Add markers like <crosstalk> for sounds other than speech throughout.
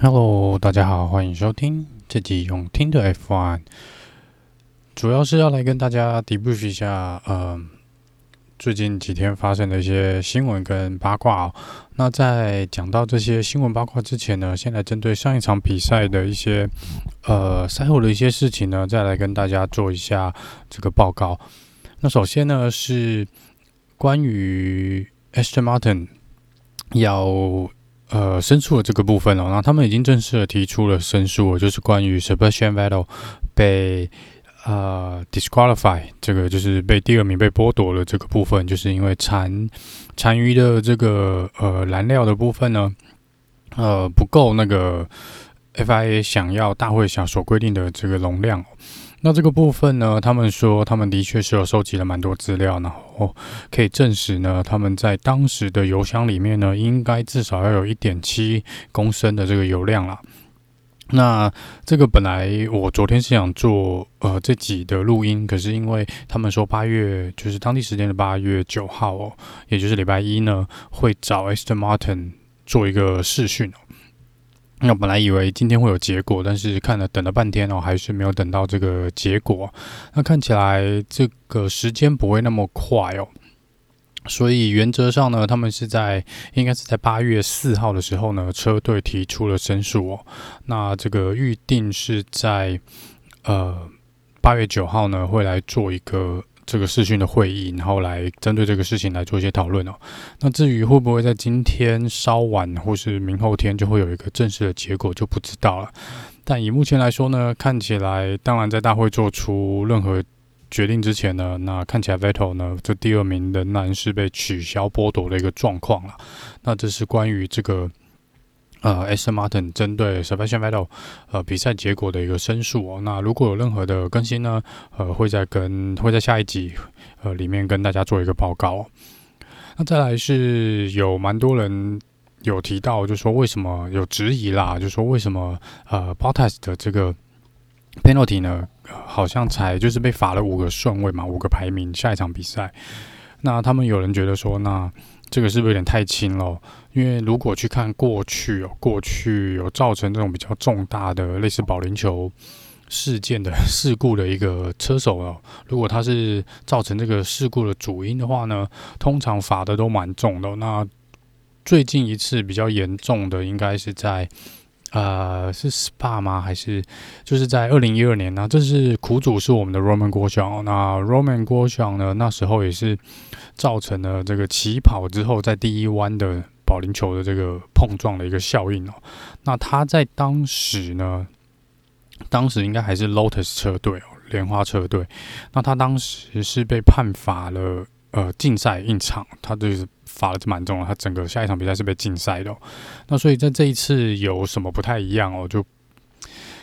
Hello，大家好，欢迎收听这集用听的 F1，主要是要来跟大家 debrief 一下，呃，最近几天发生的一些新闻跟八卦哦。那在讲到这些新闻八卦之前呢，先来针对上一场比赛的一些呃赛后的一些事情呢，再来跟大家做一下这个报告。那首先呢是关于 Aston Martin 要呃申诉的这个部分哦，那他们已经正式的提出了申诉，就是关于 Sebastian Vettel 被呃 disqualify 这个就是被第二名被剥夺了这个部分，就是因为残残余的这个呃燃料的部分呢，呃不够那个 FIA 想要大会想所规定的这个容量。那这个部分呢，他们说他们的确是有收集了蛮多资料，然后可以证实呢，他们在当时的油箱里面呢，应该至少要有一点七公升的这个油量啦。那这个本来我昨天是想做呃这集的录音，可是因为他们说八月就是当地时间的八月九号哦，也就是礼拜一呢，会找 Aston Martin 做一个试训哦。那本来以为今天会有结果，但是看了等了半天哦，还是没有等到这个结果。那看起来这个时间不会那么快哦，所以原则上呢，他们是在应该是在八月四号的时候呢，车队提出了申诉哦。那这个预定是在呃八月九号呢，会来做一个。这个视讯的会议，然后来针对这个事情来做一些讨论哦。那至于会不会在今天稍晚或是明后天就会有一个正式的结果，就不知道了。但以目前来说呢，看起来当然在大会做出任何决定之前呢，那看起来 Vettel 呢这第二名仍然是被取消剥夺的一个状况了。那这是关于这个。呃，S. Martin 针对 Sebastian Vettel 呃比赛结果的一个申诉哦。那如果有任何的更新呢，呃，会在跟会在下一集呃里面跟大家做一个报告。那再来是有蛮多人有提到，就说为什么有质疑啦，就说为什么呃 Bottas 的这个 penalty 呢，好像才就是被罚了五个顺位嘛，五个排名下一场比赛。那他们有人觉得说，那这个是不是有点太轻了？因为如果去看过去哦，过去有造成这种比较重大的类似保龄球事件的事故的一个车手哦，如果他是造成这个事故的主因的话呢，通常罚的都蛮重的。那最近一次比较严重的，应该是在。呃，是 SPA 吗？还是就是在二零一二年呢？这是苦主是我们的 Roman 郭翔。那 Roman 郭翔呢？那时候也是造成了这个起跑之后在第一弯的保龄球的这个碰撞的一个效应哦。那他在当时呢，当时应该还是 Lotus 车队哦，莲花车队。那他当时是被判罚了。呃，禁赛一场，他就是罚的蛮重的，他整个下一场比赛是被禁赛的。那所以在这一次有什么不太一样哦？就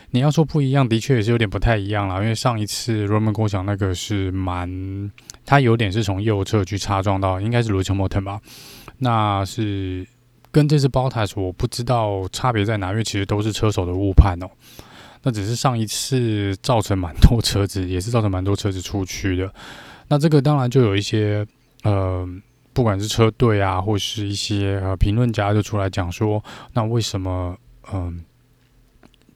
你要说不一样，的确也是有点不太一样啦。因为上一次 Romain Grosjean 那个是蛮，他有点是从右侧去擦撞到，应该是 Lewis Hamilton 吧？那是跟这次 Bottas 我不知道差别在哪，因为其实都是车手的误判哦。那只是上一次造成蛮多车子，也是造成蛮多车子出去的。那这个当然就有一些呃，不管是车队啊，或是一些呃评论家就出来讲说，那为什么嗯、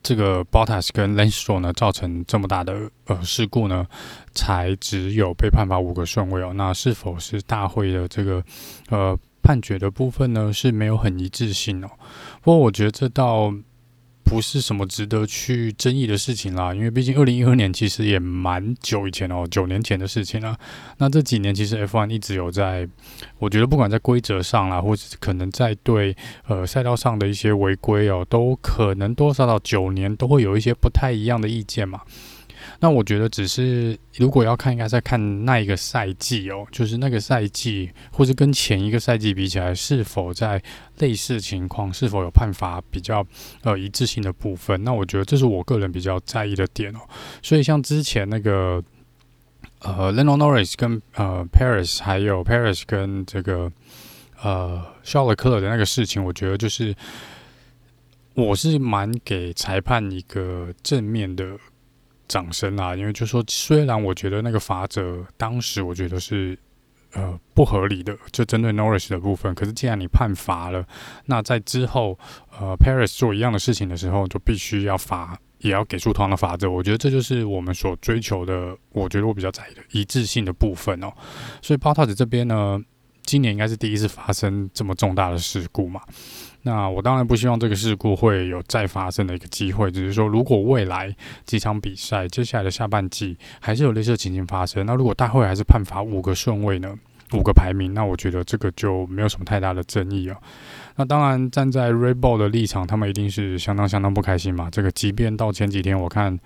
这个 Bottas 跟 l a n s t r o 呢造成这么大的呃事故呢，才只有被判罚五个顺位哦？那是否是大会的这个呃判决的部分呢是没有很一致性哦？不过我觉得这道。不是什么值得去争议的事情啦，因为毕竟二零一二年其实也蛮久以前哦，九年前的事情了。那这几年其实 F1 一直有在，我觉得不管在规则上啦，或者可能在对呃赛道上的一些违规哦，都可能多少到九年都会有一些不太一样的意见嘛。那我觉得只是，如果要看，应该在看那一个赛季哦，就是那个赛季，或是跟前一个赛季比起来，是否在类似情况，是否有判罚比较呃一致性的部分？那我觉得这是我个人比较在意的点哦。所以像之前那个呃 l e n o Norris 跟呃 Paris，还有 Paris 跟这个呃 Charles Leclerc 的那个事情，我觉得就是我是蛮给裁判一个正面的。掌声啊！因为就说，虽然我觉得那个罚则当时我觉得是呃不合理的，就针对 Norris 的部分。可是既然你判罚了，那在之后呃 Paris 做一样的事情的时候，就必须要罚，也要给出同样的罚则。我觉得这就是我们所追求的，我觉得我比较在意的一致性的部分哦。所以 Bottas 这边呢，今年应该是第一次发生这么重大的事故嘛。那我当然不希望这个事故会有再发生的一个机会，只是说如果未来几场比赛，接下来的下半季还是有类似的情形发生，那如果大会还是判罚五个顺位呢，五个排名，那我觉得这个就没有什么太大的争议啊。那当然站在 Red Bull 的立场，他们一定是相当相当不开心嘛。这个即便到前几天，我看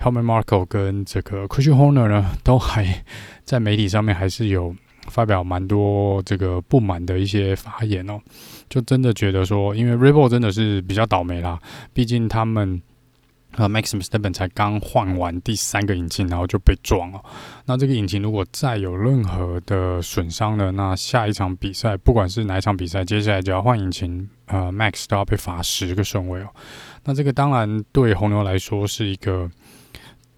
Helmut Marko 跟这个 Christian Horner 呢，都还在媒体上面还是有。发表蛮多这个不满的一些发言哦，就真的觉得说，因为 Red Bull 真的是比较倒霉啦，毕竟他们呃 Max Verstappen 才刚换完第三个引擎，然后就被撞了。那这个引擎如果再有任何的损伤呢，那下一场比赛不管是哪一场比赛，接下来就要换引擎，呃，Max 都要被罚十个顺位哦。那这个当然对红牛来说是一个。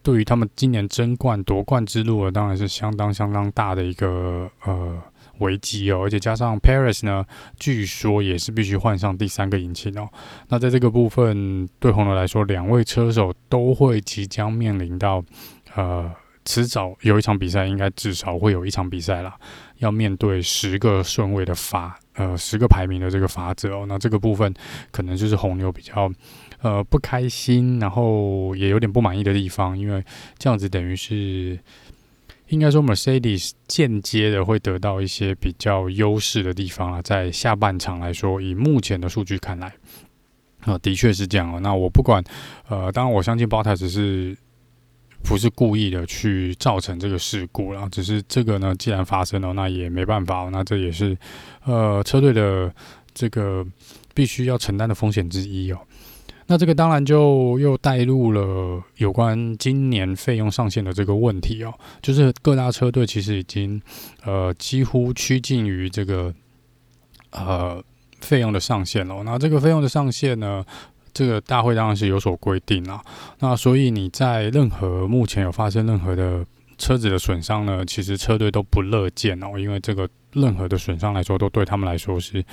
对于他们今年争冠夺冠之路，当然是相当相当大的一个呃危机哦，而且加上 Paris 呢，据说也是必须换上第三个引擎哦。那在这个部分，对红牛来说，两位车手都会即将面临到呃，迟早有一场比赛，应该至少会有一场比赛啦，要面对十个顺位的罚，呃，十个排名的这个罚则哦。那这个部分可能就是红牛比较。呃，不开心，然后也有点不满意的地方，因为这样子等于是应该说，Mercedes 间接的会得到一些比较优势的地方啊，在下半场来说，以目前的数据看来，啊、的确是这样哦。那我不管，呃，当然我相信 b o t a 只是不是故意的去造成这个事故了，只是这个呢，既然发生了，那也没办法，那这也是呃车队的这个必须要承担的风险之一哦。那这个当然就又带入了有关今年费用上限的这个问题哦，就是各大车队其实已经呃几乎趋近于这个呃费用的上限了。那这个费用的上限呢，这个大会当然是有所规定啦。那所以你在任何目前有发生任何的车子的损伤呢，其实车队都不乐见哦，因为这个任何的损伤来说，都对他们来说是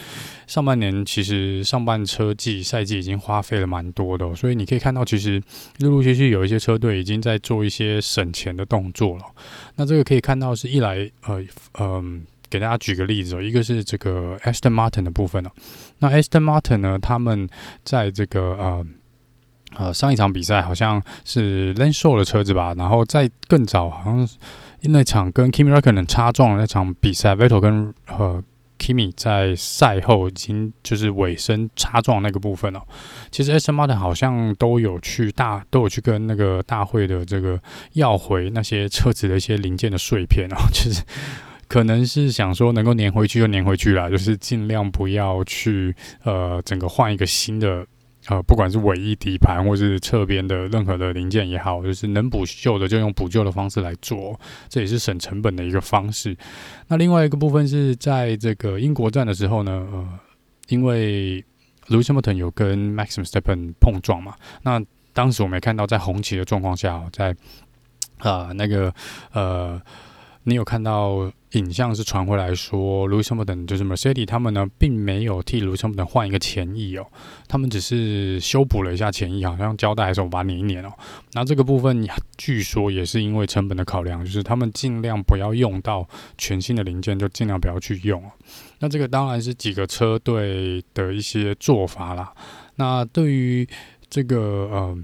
上半年其实上半车季赛季已经花费了蛮多的，所以你可以看到，其实陆陆续续有一些车队已经在做一些省钱的动作了。那这个可以看到是一来，呃，嗯、给大家举个例子哦，一个是这个 Aston Martin 的部分哦，那 Aston Martin 呢，他们在这个呃。呃，上一场比赛好像是 Lance Stroll 的车子吧，然后在更早，好像那场跟 Kimi Räikkönen 擦撞的那场比赛，Vettel 跟呃 Kimi 在赛后已经就是尾声擦撞那个部分了。其实 S. Martin 好像都有去大都有去跟那个大会的这个要回那些车子的一些零件的碎片哦，<laughs> 就是可能是想说能够粘回去就粘回去啦，就是尽量不要去呃整个换一个新的。呃，不管是尾翼、底盘，或是侧边的任何的零件也好，就是能补救的就用补救的方式来做，这也是省成本的一个方式。那另外一个部分是在这个英国站的时候呢，呃，因为 Lewis Hamilton 有跟 Max Verstappen 碰撞嘛，那当时我们也看到在红旗的状况下，在啊、呃、那个呃。你有看到影像是传回来说，Lewis Hamilton 就是 Mercedes 他们呢，并没有替 Lewis Hamilton 换一个前翼哦，他们只是修补了一下前翼，好像胶带还是我把它粘一粘哦。那这个部分据说也是因为成本的考量，就是他们尽量不要用到全新的零件，就尽量不要去用。那这个当然是几个车队的一些做法啦。那对于这个呃。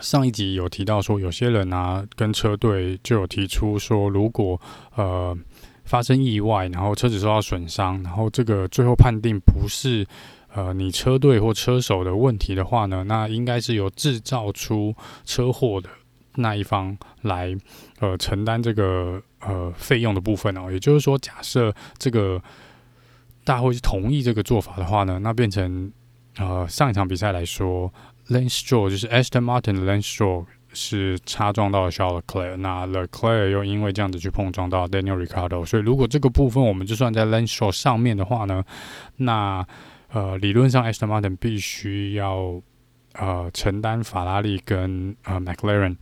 上一集有提到说，有些人啊跟车队就有提出说，如果呃发生意外，然后车子受到损伤，然后这个最后判定不是呃你车队或车手的问题的话呢，那应该是由制造出车祸的那一方来呃承担这个呃费用的部分哦。也就是说，假设这个大会是同意这个做法的话呢，那变成呃上一场比赛来说。Lane Stroll 就是 Aston Martin 的 Lane Stroll 是擦撞到了 Charles Leclerc，那 Leclerc 又因为这样子去碰撞到 Daniel Ricciardo，所以如果这个部分我们就算在 Lane Stroll 上面的话呢，那呃理论上 Aston Martin 必须要呃承担法拉利跟呃 McLaren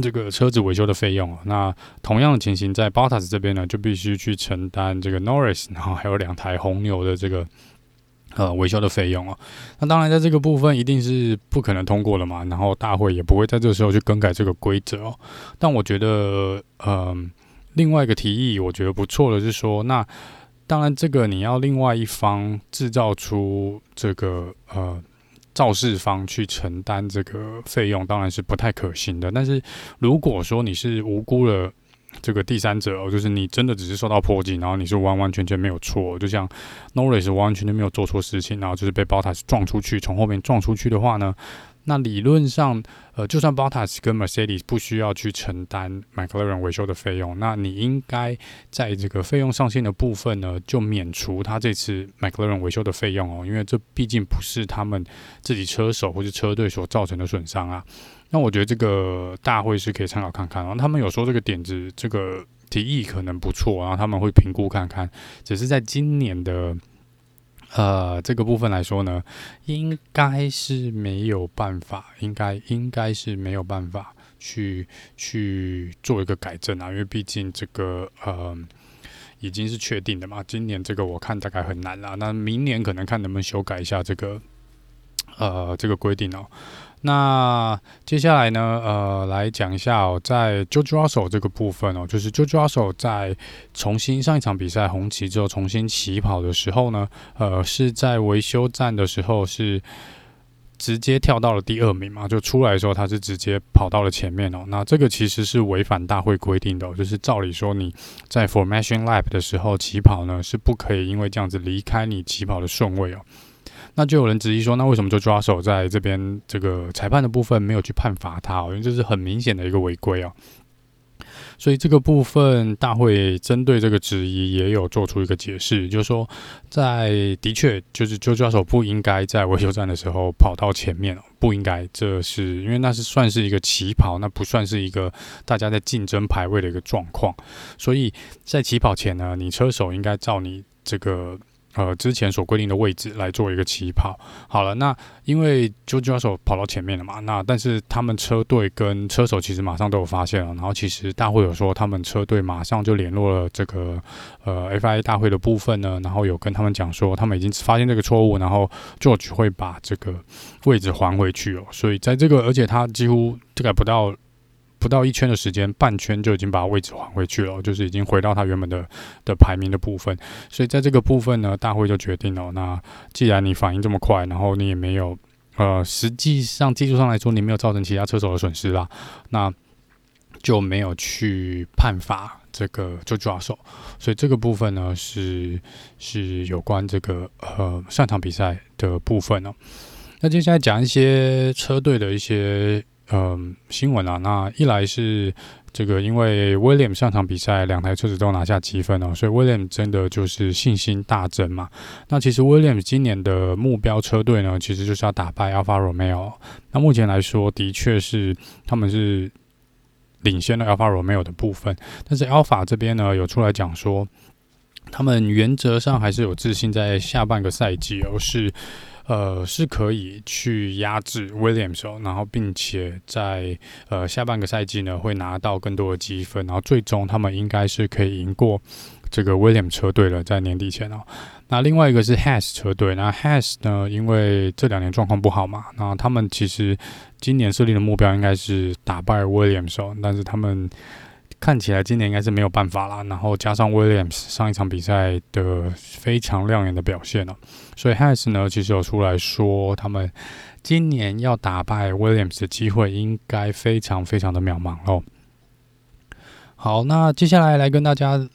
这个车子维修的费用。那同样的情形在 Bottas 这边呢，就必须去承担这个 Norris，然后还有两台红牛的这个呃维修的费用哦。那当然，在这个部分一定是不可能通过了嘛，然后大会也不会在这个时候去更改这个规则哦。但我觉得，嗯、呃，另外一个提议，我觉得不错的是说，那当然这个你要另外一方制造出这个呃。肇事方去承担这个费用当然是不太可行的，但是如果说你是无辜的这个第三者哦，就是你真的只是受到波及，然后你是完完全全没有错，就像 Norris 完完全全没有做错事情，然后就是被 Bottas 撞出去，从后面撞出去的话呢？那理论上，呃，就算 Bottas 跟 Mercedes 不需要去承担 McLaren 维修的费用，那你应该在这个费用上限的部分呢，就免除他这次 McLaren 维修的费用哦，因为这毕竟不是他们自己车手或是车队所造成的损伤啊。那我觉得这个大会是可以参考看看，然后他们有说这个点子，这个提议可能不错，然后他们会评估看看，只是在今年的。呃，这个部分来说呢，应该是没有办法，应该应该是没有办法去去做一个改正啊，因为毕竟这个呃已经是确定的嘛。今年这个我看大概很难了，那明年可能看能不能修改一下这个呃这个规定哦。那接下来呢，呃，来讲一下哦，在 George Russell 这个部分哦，就是 George Russell 在重新上一场比赛红旗之后重新起跑的时候呢，呃，是在维修站的时候是直接跳到了第二名嘛，就出来的时候他是直接跑到了前面哦。那这个其实是违反大会规定的，就是照理说你在 Formation Lap 的时候起跑呢是不可以因为这样子离开你起跑的顺位哦。那就有人质疑说，那为什么就抓手在这边这个裁判的部分没有去判罚他？因为这是很明显的一个违规哦。所以这个部分大会针对这个质疑也有做出一个解释，就是说，在的确就是就抓手不应该在维修站的时候跑到前面，不应该，这是因为那是算是一个起跑，那不算是一个大家在竞争排位的一个状况。所以在起跑前呢，你车手应该照你这个。呃，之前所规定的位置来做一个起跑。好了，那因为 George Russell 跑到前面了嘛，那但是他们车队跟车手其实马上都有发现了，然后其实大会有说他们车队马上就联络了这个呃 FIA 大会的部分呢，然后有跟他们讲说他们已经发现这个错误，然后 George 会把这个位置还回去哦。所以在这个，而且他几乎这个不到。不到一圈的时间，半圈就已经把位置还回去了，就是已经回到他原本的的排名的部分。所以在这个部分呢，大会就决定了，那既然你反应这么快，然后你也没有，呃，实际上技术上来说你没有造成其他车手的损失啦，那就没有去判罚这个就抓手。所以这个部分呢，是是有关这个呃上场比赛的部分呢。那接下来讲一些车队的一些。嗯，新闻啊，那一来是这个，因为 Williams 上场比赛两台车子都拿下积分哦，所以 Williams 真的就是信心大增嘛。那其实 Williams 今年的目标车队呢，其实就是要打败 Alpha Romeo。那目前来说，的确是他们是领先了 Alpha Romeo 的部分，但是 Alpha 这边呢，有出来讲说，他们原则上还是有自信在下半个赛季，而是。呃，是可以去压制 Williams 哦，然后并且在呃下半个赛季呢，会拿到更多的积分，然后最终他们应该是可以赢过这个 Williams 车队了，在年底前哦。那另外一个是 Has 车队，那 Has 呢，因为这两年状况不好嘛，那他们其实今年设定的目标应该是打败 Williams 哦，但是他们。看起来今年应该是没有办法啦，然后加上 Williams 上一场比赛的非常亮眼的表现了，所以 Haas 呢其实有出来说，他们今年要打败 Williams 的机会应该非常非常的渺茫哦。好，那接下来来跟大家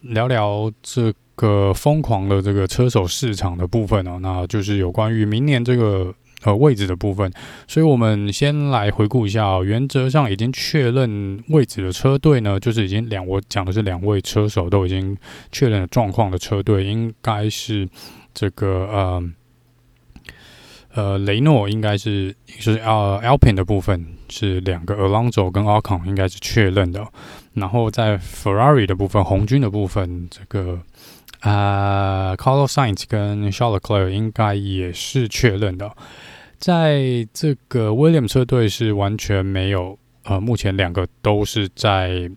聊聊这个疯狂的这个车手市场的部分哦，那就是有关于明年这个。呃，位置的部分，所以我们先来回顾一下哦。原则上已经确认位置的车队呢，就是已经两，我讲的是两位车手都已经确认了状况的车队，应该是这个呃呃雷诺，应该是就是呃 Alpine 的部分是两个 Alonso 跟 Ocon 应该是确认的，然后在 Ferrari 的部分，红军的部分这个。啊、uh，Carlos Sainz 跟 Charles Leclerc 应该也是确认的，在这个 Williams 车队是完全没有呃，目前两个都是在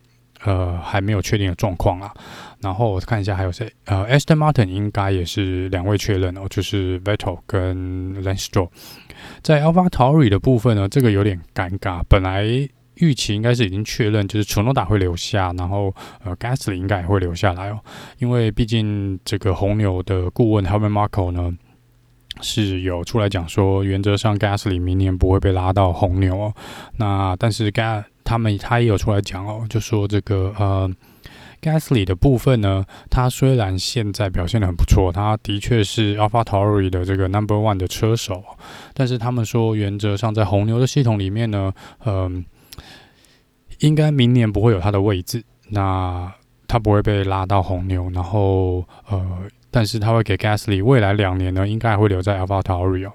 呃还没有确定的状况啦。然后我看一下还有谁，呃，Aston Martin 应该也是两位确认哦，就是 Vettel 跟 Lance Stroll。在 AlphaTauri 的部分呢，这个有点尴尬，本来。预期应该是已经确认，就是楚诺达会留下，然后呃，Gasly 应该也会留下来哦，因为毕竟这个红牛的顾问 Helmut Marko 呢是有出来讲说，原则上 Gasly 明年不会被拉到红牛哦。那但是 Gas 他们他也有出来讲哦，就说这个呃 Gasly 的部分呢，他虽然现在表现得很不错，他的确是 AlphaTauri 的这个 Number One 的车手，但是他们说原则上在红牛的系统里面呢，嗯、呃。应该明年不会有他的位置，那他不会被拉到红牛，然后呃，但是他会给 Gasly 未来两年呢，应该还会留在 AlphaTauri 哦。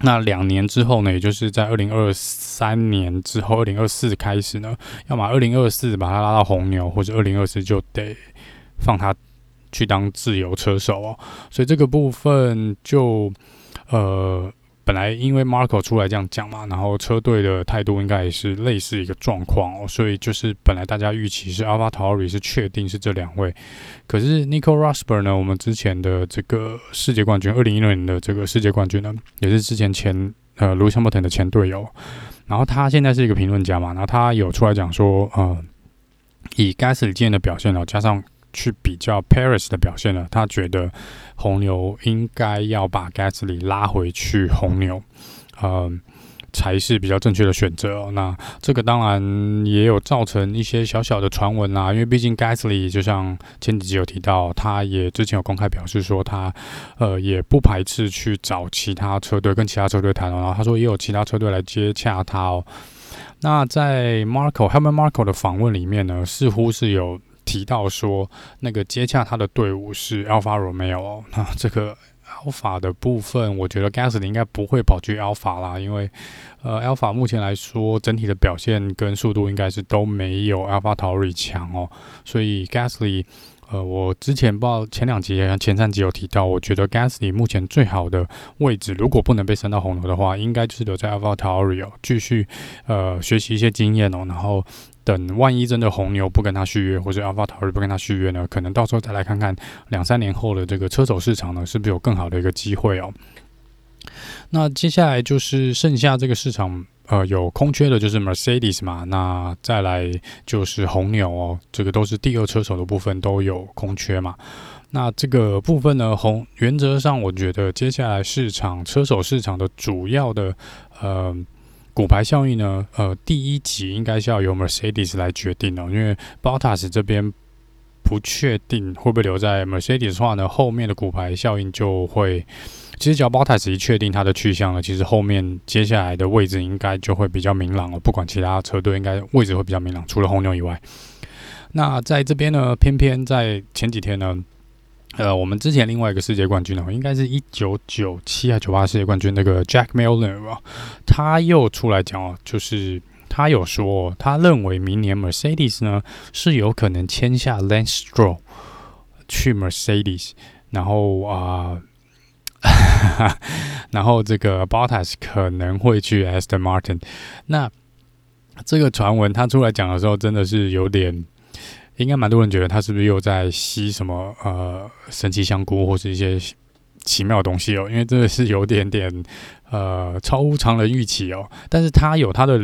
那两年之后呢，也就是在二零二三年之后，二零二四开始呢，要么二零二四把他拉到红牛，或者二零二四就得放他去当自由车手哦。所以这个部分就呃。本来因为 Marko 出来这样讲嘛，然后车队的态度应该也是类似一个状况哦，所以就是本来大家预期是 AlphaTauri 是确定是这两位，可是 Nico r o s b e r 呢，我们之前的这个世界冠军，二零一六年的这个世界冠军呢，也是之前前呃 Lewis Hamilton 的前队友，然后他现在是一个评论家嘛，然后他有出来讲说，呃，以 Gasly 今年的表现然后，加上。去比较 Paris 的表现了，他觉得红牛应该要把 Gasly 拉回去红牛，呃，才是比较正确的选择。那这个当然也有造成一些小小的传闻啦，因为毕竟 Gasly 就像前几集有提到，他也之前有公开表示说他呃也不排斥去找其他车队跟其他车队谈哦，然后他说也有其他车队来接洽他哦。那在 Marko Helmut Marko 的访问里面呢，似乎是有。提到说，那个接洽他的队伍是 Alpha Romeo，那这个 Alpha 的部分，我觉得 Gasly 应该不会跑去 Alpha 啦，因为呃，Alpha 目前来说整体的表现跟速度应该是都没有 AlphaTauri 强哦，所以 Gasly。呃，我之前报前两集、前三集有提到，我觉得 Gasly 目前最好的位置，如果不能被升到红牛的话，应该就是留在 AlphaTauri 哦，继续呃学习一些经验哦，然后等万一真的红牛不跟他续约，或者 AlphaTauri 不跟他续约呢，可能到时候再来看看两三年后的这个车手市场呢，是不是有更好的一个机会哦。那接下来就是剩下这个市场。呃，有空缺的就是 Mercedes 嘛，那再来就是红牛哦，这个都是第二车手的部分都有空缺嘛。那这个部分呢，红原则上我觉得接下来市场车手市场的主要的呃骨牌效应呢，呃，第一级应该是要由 Mercedes 来决定的，因为 Bottas 这边不确定会不会留在 Mercedes 的话呢，后面的骨牌效应就会。其实，只要 Bottas 一确定他的去向了，其实后面接下来的位置应该就会比较明朗了。不管其他车队，应该位置会比较明朗，除了红牛以外。那在这边呢，偏偏在前几天呢，呃，我们之前另外一个世界冠军呢，应该是一九九七还九八世界冠军那个 Jack Miller，他又出来讲哦，就是他有说，他认为明年 Mercedes 呢是有可能签下 Lance Stroll 去 Mercedes，然后啊。呃 <laughs> 然后这个 Bottas 可能会去 Aston Martin，那这个传闻他出来讲的时候，真的是有点，应该蛮多人觉得他是不是又在吸什么呃神奇香菇或是一些奇妙的东西哦？因为真的是有点点呃超乎常人预期哦。但是他有他的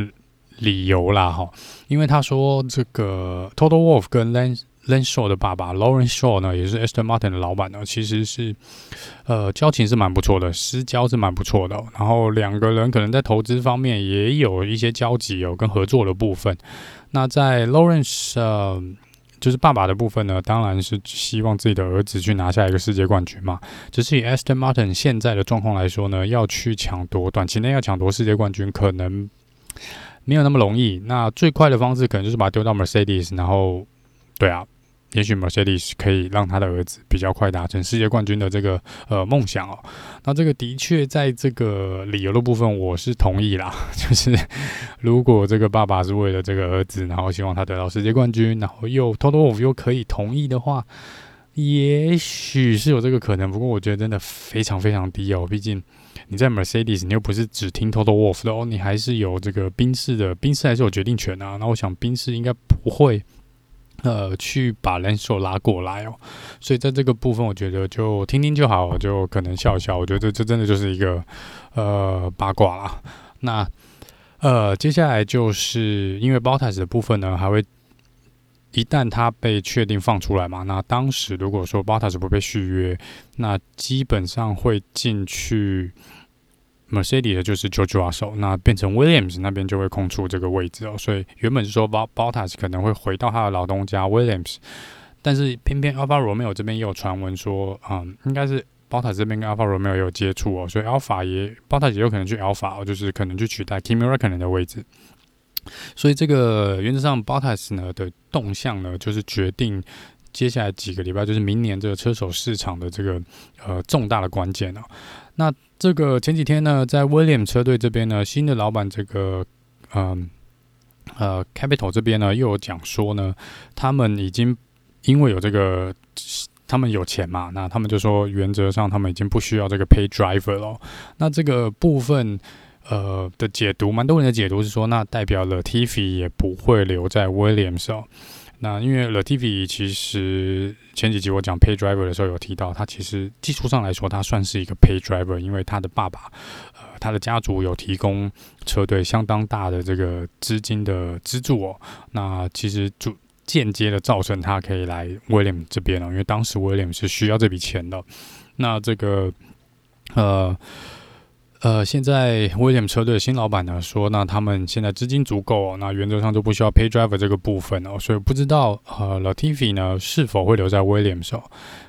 理由啦哈，因为他说这个 Total Wolf 跟 Lance Lance Stroll 的爸爸 Lauren Stroll 呢，也是 Aston Martin 的老板呢，其实是呃交情是蛮不错的，私交是蛮不错的。然后两个人可能在投资方面也有一些交集哦，跟合作的部分。那在 Lawrence 呃，就是爸爸的部分呢，当然是希望自己的儿子去拿下一个世界冠军嘛。只是以 Aston Martin 现在的状况来说呢，要去抢夺短期内要抢夺世界冠军，可能没有那么容易。那最快的方式可能就是把它丢到 Mercedes，然后对啊。也许 Mercedes 可以让他的儿子比较快达成世界冠军的这个呃梦想哦。那这个的确在这个理由的部分，我是同意啦。<laughs> 就是如果这个爸爸是为了这个儿子，然后希望他得到世界冠军，然后又 Toto Wolff 又可以同意的话，也许是有这个可能。不过我觉得真的非常非常低哦。毕竟你在 Mercedes，你又不是只听 Toto Wolff 的哦，你还是有这个宾士的，宾士还是有决定权啊。那我想宾士应该不会。呃，去把 Lance Stroll 拉过来哦，所以在这个部分，我觉得就听听就好，就可能笑笑。我觉得这真的就是一个呃八卦啦。那呃，接下来就是因为 Bottas 的部分呢，还会一旦他被确定放出来嘛，那当时如果说 Bottas 不被续约，那基本上会进去。Mercedes 就是 George Russell，那变成 Williams 那边就会空出这个位置哦，所以原本是说 Bottas 可能会回到他的老东家 Williams，但是偏偏 Alfa Romeo 这边也有传闻说，嗯，应该是 b o t a s 这边跟 Alfa Romeo 有接触哦，所以 Alfa 也 b o t a s 也有可能去 Alfa，就是可能去取代 Kimi Räikkönen 的位置，所以这个原则上 Bottas 呢的动向呢，就是决定接下来几个礼拜，就是明年这个车手市场的这个呃重大的关键哦。那这个前几天呢，在 William 车队这边呢，新的老板这个，嗯呃，，Capital 这边呢，又有讲说呢，他们已经因为有这个，他们有钱嘛，那他们就说原则上他们已经不需要这个 Pay Driver 了。那这个部分，呃的解读，蛮多人的解读是说，那代表了 Latifi 也不会留在 Williams 哦。那因为 Latifi 其实前几集我讲 Pay Driver 的时候有提到，他其实技术上来说，他算是一个 Pay Driver，因为他的爸爸，呃，他的家族有提供车队相当大的这个资金的资助哦。那其实就间接的造成他可以来 William 这边哦，因为当时 William 是需要这笔钱的。那这个，呃。呃，现在 Williams 车队的新老板呢说，那他们现在资金足够，那原则上就不需要 pay driver 这个部分哦，所以不知道呃 Latifi 呢是否会留在 Williams 哦。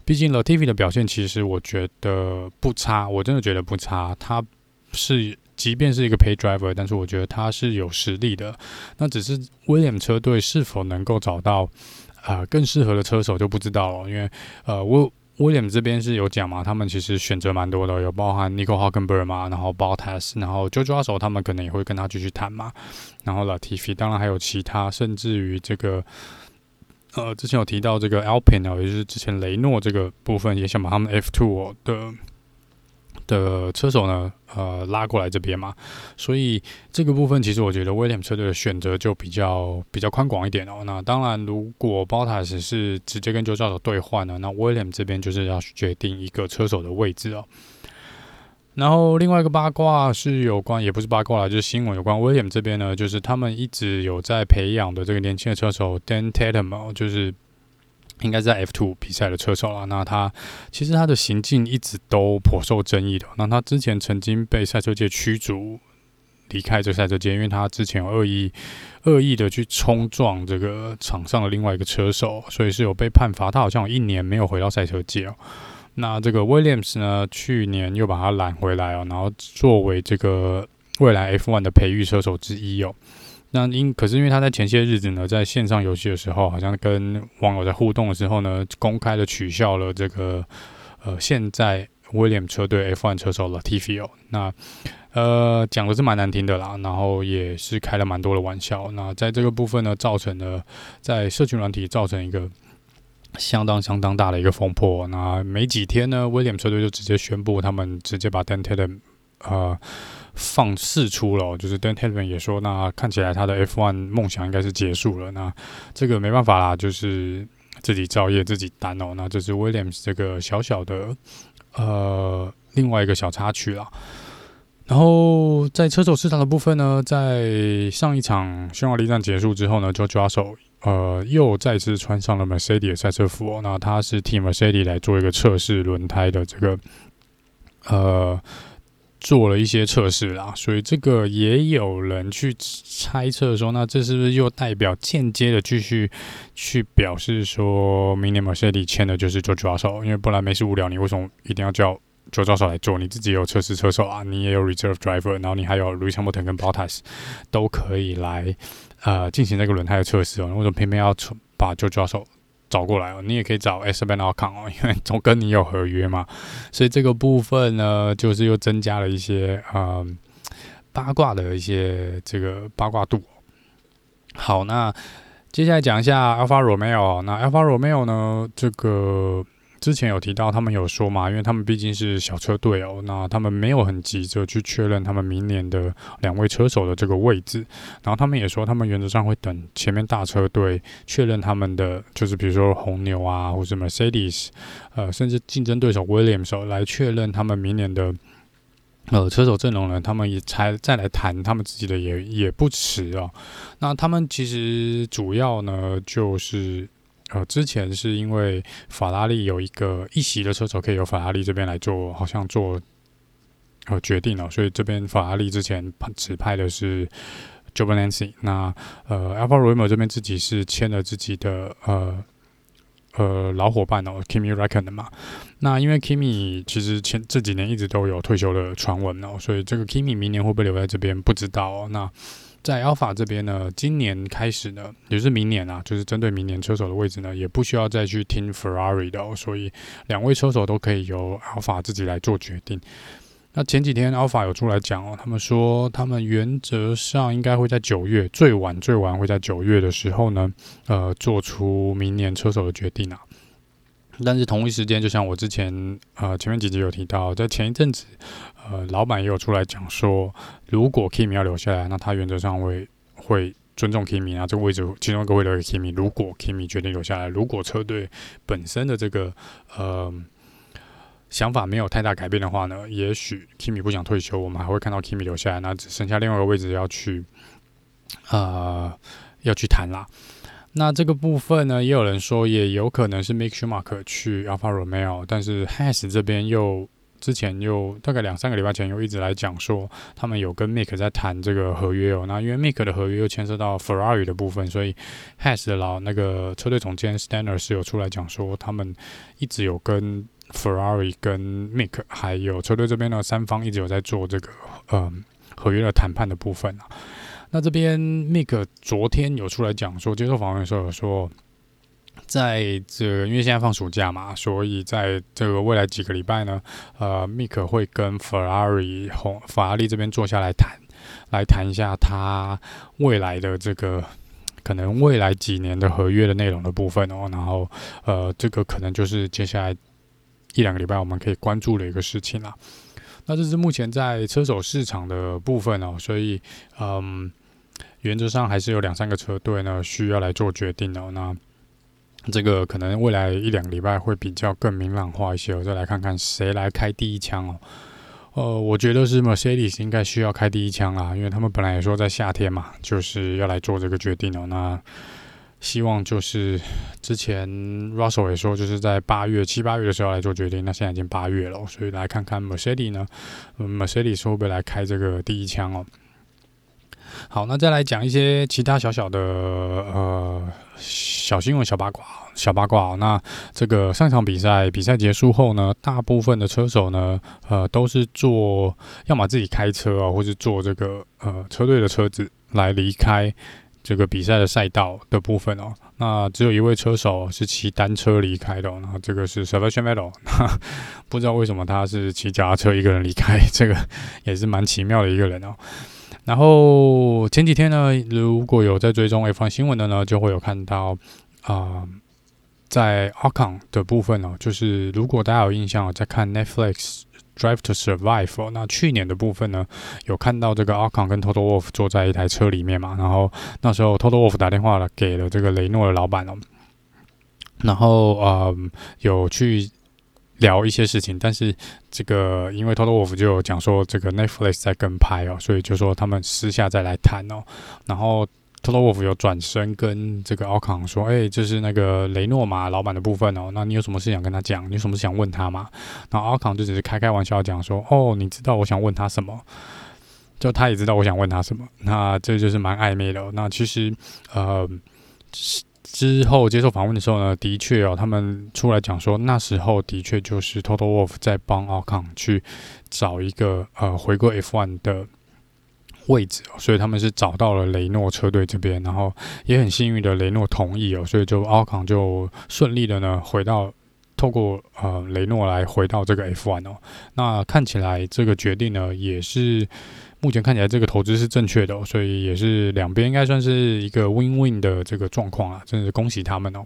毕竟 Latifi 的表现其实我觉得不差，我真的觉得不差。他是即便是一个 pay driver，但是我觉得他是有实力的。那只是 Williams 车队是否能够找到啊、呃、更适合的车手就不知道了，因为呃我。William 这边是有讲嘛，他们其实选择蛮多的，有包含 Nico Hulkenberg 嘛，然后 Bottas，然后 JoJo 手他们可能也会跟他继续谈嘛，然后 Latifi，当然还有其他，甚至于这个，呃，之前有提到这个 Alpine 啊，也就是之前雷诺这个部分，也想把他们 F2 的。的车手呢，呃，拉过来这边嘛，所以这个部分其实我觉得威廉车队的选择就比较比较宽广一点哦。那当然，如果 Bottas 是直接跟 George Russell 兑换呢，那威廉这边就是要决定一个车手的位置哦。然后另外一个八卦是有关，也不是八卦啦，就是新闻有关威廉这边呢，就是他们一直有在培养的这个年轻的车手 Dan Teton 就是。应该是在 F2 比赛的车手了。那他其实他的行径一直都颇受争议的。那他之前曾经被赛车界驱逐离开这赛车界，因为他之前有恶意恶意的去冲撞这个场上的另外一个车手，所以是有被判罚。他好像有一年没有回到赛车界哦。那这个 Williams 呢，去年又把他揽回来哦，然后作为这个未来 F1 的培育车手之一哦。那因可是因为他在前些日子呢，在线上游戏的时候，好像跟网友在互动的时候呢，公开的取笑了这个呃现在威廉车队 F1 车手 Latifi 哦，那呃讲的是蛮难听的啦，然后也是开了蛮多的玩笑。那在这个部分呢，造成了在社群软体造成一个相当相当大的一个风波。那没几天呢威廉车队就直接宣布，他们直接把 Dan Teton 呃。放释出了，就是 Dan Teton 也说，那看起来他的 F1 梦想应该是结束了。那这个没办法啦，就是自己造业自己担哦。那这是 Williams 这个小小的呃另外一个小插曲啦。然后在车手市场的部分呢，在上一场匈牙利站结束之后呢，George Russell 呃又再次穿上了 Mercedes 的赛车服哦。那他是替 Mercedes 来做一个测试轮胎的这个呃。做了一些测试啦，所以这个也有人去猜测说，那这是不是又代表间接的继续去表示说，明年 Mercedes 签的就是 George Russell，因为不然没事无聊，你为什么一定要叫 George Russell 来做？你自己有测试车手啊，你也有 Reserve Driver，然后你还有 Lewis Hamilton 跟 Bottas 都可以来呃进行那个轮胎的测试哦，为什么偏偏要把 George Russell 找过来哦，你也可以找 s b a n c o m 哦，<laughs> 因为总跟你有合约嘛，所以这个部分呢，就是又增加了一些呃八卦的一些这个八卦度。好，那接下来讲一下 Alpha Romeo，那 Alpha Romeo 呢，这个之前有提到，他们有说嘛，因为他们毕竟是小车队哦，那他们没有很急着去确认他们明年的两位车手的这个位置。然后他们也说，他们原则上会等前面大车队确认他们的，就是比如说红牛啊，或者 Mercedes，呃，甚至竞争对手 Williams 来确认他们明年的呃车手阵容呢，他们也才再来谈他们自己的也也不迟哦。那他们其实主要呢就是。呃，之前是因为法拉利有一个一席的车手可以由法拉利这边来做，好像做呃决定了，所以这边法拉利之前指派的是 Giovinazzi，那呃 Alfa Romeo 这边自己是签了自己的呃呃老伙伴哦，Kimi Räikkönen 嘛，那因为 Kimi 其实前这几年一直都有退休的传闻哦，所以这个 Kimi 明年会不会留在这边不知道哦，那。在 Alpha 这边呢，今年开始呢，也是明年啊，就是针对明年车手的位置呢，也不需要再去听 Ferrari 的，所以两位车手都可以由 Alpha 自己来做决定。那前几天 Alpha 有出来讲哦，他们说他们原则上应该会在九月，最晚最晚会在九月的时候呢，呃，做出明年车手的决定啊。但是同一时间，就像我之前呃前面几集有提到，在前一阵子，呃，老板也有出来讲说，如果 Kimi 要留下来，那他原则上会会尊重 Kimi 啊，这个位置其中一个会留给 Kimi。如果 Kimi 决定留下来，如果车队本身的这个呃想法没有太大改变的话呢，也许 Kimi 不想退休，我们还会看到 Kimi 留下来，那只剩下另外一个位置要去呃要去谈啦。那这个部分呢，也有人说也有可能是 Mick Schumacher 去 Alfa Romeo，但是 Has 这边又之前又大概两三个礼拜前又一直来讲说，他们有跟 Mick 在谈这个合约哦。那因为 Mick 的合约又牵涉到 Ferrari 的部分，所以 Has 的老那个车队总监 Stanner 是有出来讲说，他们一直有跟 Ferrari、跟 Mick 还有车队这边的三方一直有在做这个嗯合约的谈判的部分啊。那这边 Mick 昨天有出来讲说，接受访问的时候有说，在这因为现在放暑假嘛，所以在这个未来几个礼拜呢，呃密克会跟 Ferrari 红法拉利这边坐下来谈，来谈一下他未来的这个可能未来几年的合约的内容的部分哦，然后呃，这个可能就是接下来一两个礼拜我们可以关注的一个事情啦。那这是目前在车手市场的部分哦，所以嗯。原则上还是有两三个车队呢需要来做决定哦。那这个可能未来一两个礼拜会比较更明朗化一些。我再来看看谁来开第一枪哦。呃，我觉得是 Mercedes 应该需要开第一枪啦，因为他们本来也说在夏天嘛，就是要来做这个决定哦。那希望就是之前 Russell 也说就是在八月七八月的时候来做决定，那现在已经八月了，所以来看看 Mercedes 呢，，Mercedes 会不会来开这个第一枪哦？好，那再来讲一些其他小小的呃小新闻、小八卦、小八卦。那这个上场比赛比赛结束后呢，大部分的车手呢，呃，都是坐要么自己开车啊，或是坐这个呃车队的车子来离开这个比赛的赛道的部分哦。那只有一位车手是骑单车离开的，然后这个是 Sebastian Vettel，不知道为什么他是骑脚踏车一个人离开，这个也是蛮奇妙的一个人哦。然后前几天呢，如果有在追踪 F1 新闻的呢，就会有看到啊、呃，在 Ocon 的部分哦，就是如果大家有印象，在看 Netflix Drive to Survive，那去年的部分呢，有看到这个 Ocon 跟 Total Wolf 坐在一台车里面嘛，然后那时候 Total Wolf 打电话了给了这个雷诺的老板哦，然后呃有去。聊一些事情，但是这个因为 toto wolf 就有讲说这个 Netflix 在跟拍哦，所以就说他们私下再来谈哦。然后 toto wolf 有转身跟这个 Ocon 说：“哎，这是那个雷诺嘛老板的部分哦，那你有什么事想跟他讲？你有什么事想问他吗？”然后 Ocon 就只是开开玩笑讲说：“哦，你知道我想问他什么？就他也知道我想问他什么。那这就是蛮暧昧的。那其实呃。”之后接受访问的时候呢，的确哦，他们出来讲说，那时候的确就是 Toto Wolff 在帮奥康去找一个呃回归 F1 的位置，所以他们是找到了雷诺车队这边，然后也很幸运的雷诺同意哦，所以就奥康就顺利的呢回到透过呃雷诺来回到这个 F1 哦，那看起来这个决定呢也是。目前看起来这个投资是正确的，所以也是两边应该算是一个 win-win 的这个状况啊，真的是恭喜他们哦。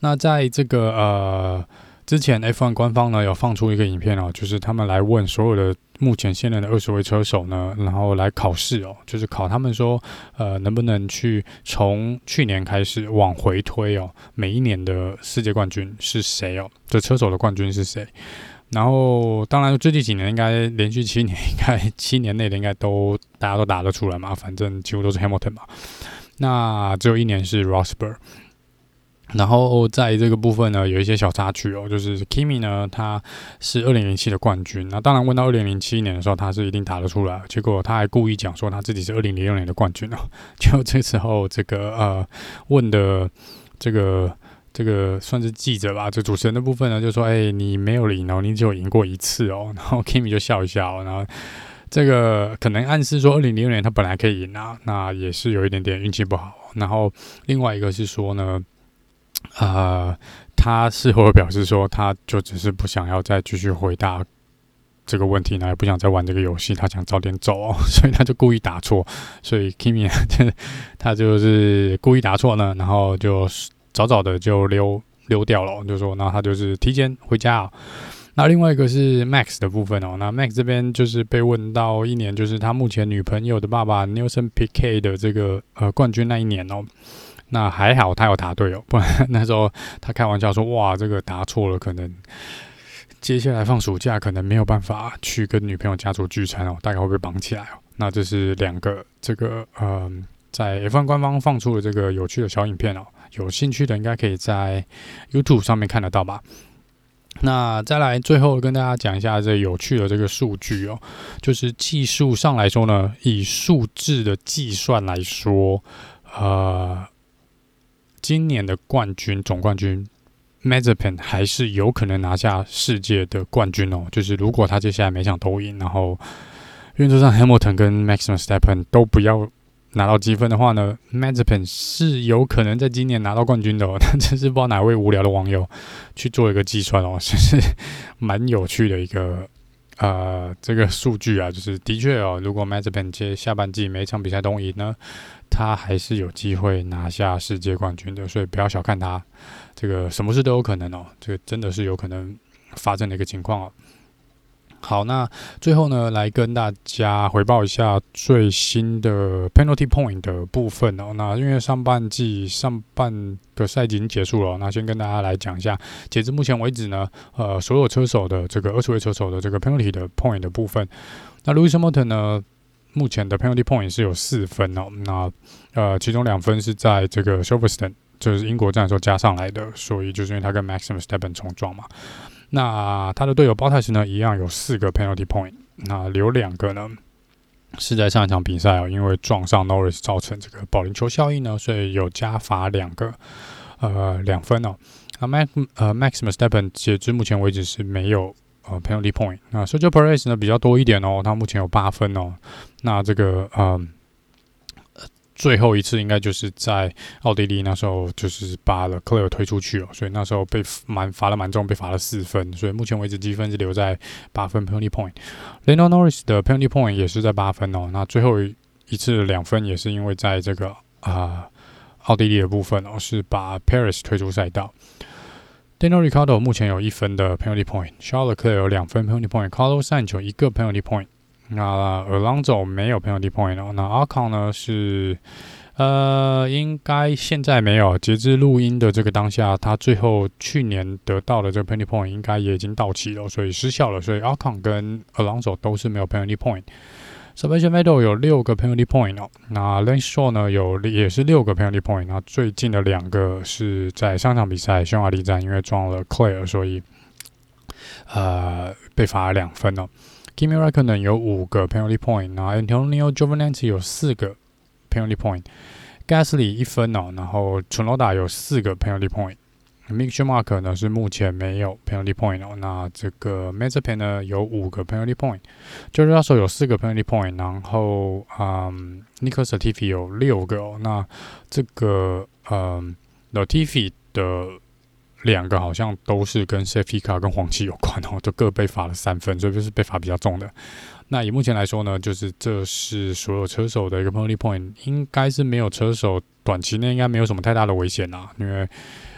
那在这个呃。之前 F1 官方呢有放出一个影片哦，就是他们来问所有的目前现任的二十位车手呢，然后来考试哦，就是考他们说，呃，能不能去从去年开始往回推哦，每一年的世界冠军是谁哦？这车手的冠军是谁？然后当然最近几年应该连续七年，应该七年内的应该都大家都打得出来嘛，反正几乎都是 Hamilton 嘛。那只有一年是 Rosberg。然后在这个部分呢，有一些小插曲哦，就是 Kimi 呢，他是二零零七的冠军。那当然问到二零零七年的时候，他是一定打得出来。结果他还故意讲说他自己是二零零六年的冠军哦。<laughs> 就这时候，这个呃问的这个这个算是记者吧，就主持人的部分呢，就说：“哎，你没有赢哦，你只有赢过一次哦。”然后 Kimi 就笑一笑，然后这个可能暗示说二零零六年他本来可以赢啊，那也是有一点点运气不好。然后另外一个是说呢。呃，他事后表示说，他就只是不想要再继续回答这个问题呢，也不想再玩这个游戏，他想早点走哦，所以他就故意答错，所以 Kimi <laughs> 他就是故意答错呢，然后就早早的就溜溜掉了，就说，那他就是提前回家哦。那另外一个是 Max 的部分哦，那 Max 这边就是被问到一年，就是他目前女朋友的爸爸 Nelson P K 的这个呃冠军那一年哦。那还好，他有答对哦，不然那时候他开玩笑说：“哇，这个答错了，可能接下来放暑假可能没有办法去跟女朋友家族聚餐哦，大概会被绑起来哦。”那这是两个这个呃，在 F1 官方放出的这个有趣的小影片哦，有兴趣的应该可以在 YouTube 上面看得到吧？那再来最后跟大家讲一下这有趣的这个数据哦，就是技术上来说呢，以数字的计算来说，呃。今年的冠军总冠军 Mazepin 还是有可能拿下世界的冠军哦。就是如果他接下来每场都赢，然后原则上 Hamilton 跟 Max Verstappen 都不要拿到积分的话呢，Mazepin 是有可能在今年拿到冠军的哦。<laughs> 但真是不知道哪位无聊的网友去做一个计算哦，<laughs> 就是蛮有趣的一个呃这个数据啊。就是的确哦，如果 Mazepin 接下半季每一场比赛都赢呢，他还是有机会拿下世界冠军的，所以不要小看他，这个什么事都有可能哦，这个真的是有可能发生的一个情况哦。好，那最后呢，来跟大家回报一下最新的 penalty point 的部分哦。那因为上半季上半个赛季已经结束了，那先跟大家来讲一下，截至目前为止呢，呃，所有车手的这个二十位车手的这个 penalty 的 point 的部分，那 Lewis Hamilton 呢？目前的 penalty point 是有四分哦，那呃，其中两分是在这个 silverston，就是英国站的时候加上来的，所以就是因为他跟 Max Verstappen 冲撞嘛。那他的队友 Bottas 呢，一样有四个 penalty point，那留两个呢是在上一场比赛哦，因为撞上 Norris 造成这个保龄球效应呢，所以有加罚两个呃两分哦。那 Max 呃 Max Verstappen 截至目前为止是没有。呃，penalty point，那 Sergio Perez 呢比较多一点哦，他目前有八分哦。那这个呃，最后一次应该就是在奥地利那时候，就是把了 Leclerc 推出去哦，所以那时候被蛮罚了蛮重，被罚了四分，所以目前为止积分是留在八分 penalty point。Lando Norris 的 penalty point 也是在八分哦。那最后一次两分也是因为在这个啊奥、地利的部分哦，是把 Perez 推出赛道。Daniel Ricciardo 目前有一分的 penalty point，Charles Leclerc 有两分 penalty point，Carlos Sainz 有一个 penalty point。那 Alonso 没有 penalty point 哦。那 Ocon 呢是呃，应该现在没有。截至录音的这个当下，他最后去年得到的这个 penalty point 应该也已经到期了，所以失效了。所以 Ocon 跟 Alonso 都是没有 penalty point。Sebastian Vettel 有六个 penalty point 哦，那 Lance s h o w 呢有也是六个 penalty point，那最近的两个是在上场比赛匈牙利站，因为撞了 Claire，所以呃被罚了两分哦。Kimi Räikkönen 有五个 penalty point，那 Antonio Giovinazzi 有四个 penalty point，Gasly 一分哦，然后 Tsunoda 有四个 penalty point。Mick Schumacher 呢是目前没有 penalty point 哦，那这个 Mazepin 呢有五个 penalty point，George Russell 有四个 penalty point，然后嗯 n i c o l s Latifi 有六个哦，那这个嗯 Latifi 的两个好像都是跟 Safety Car 跟黄旗有关哦，就各被罚了三分，所以就是被罚比较重的。那以目前来说呢，就是这是所有车手的一个 p e n a l y point，应该是没有车手短期内应该没有什么太大的危险啦，因为。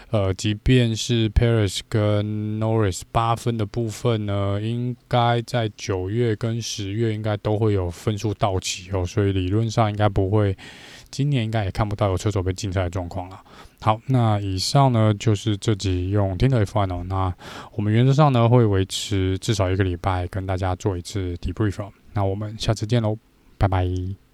呃，即便是 Perez 跟 Norris 八分的部分呢，应该在九月跟十月应该都会有分数到期哦，所以理论上应该不会，今年应该也看不到有车手被禁赛的状况了。好，那以上呢就是这集用 Tinder F1 哦，那我们原则上呢会维持至少一个礼拜跟大家做一次 debrief，那我们下次见喽，拜拜。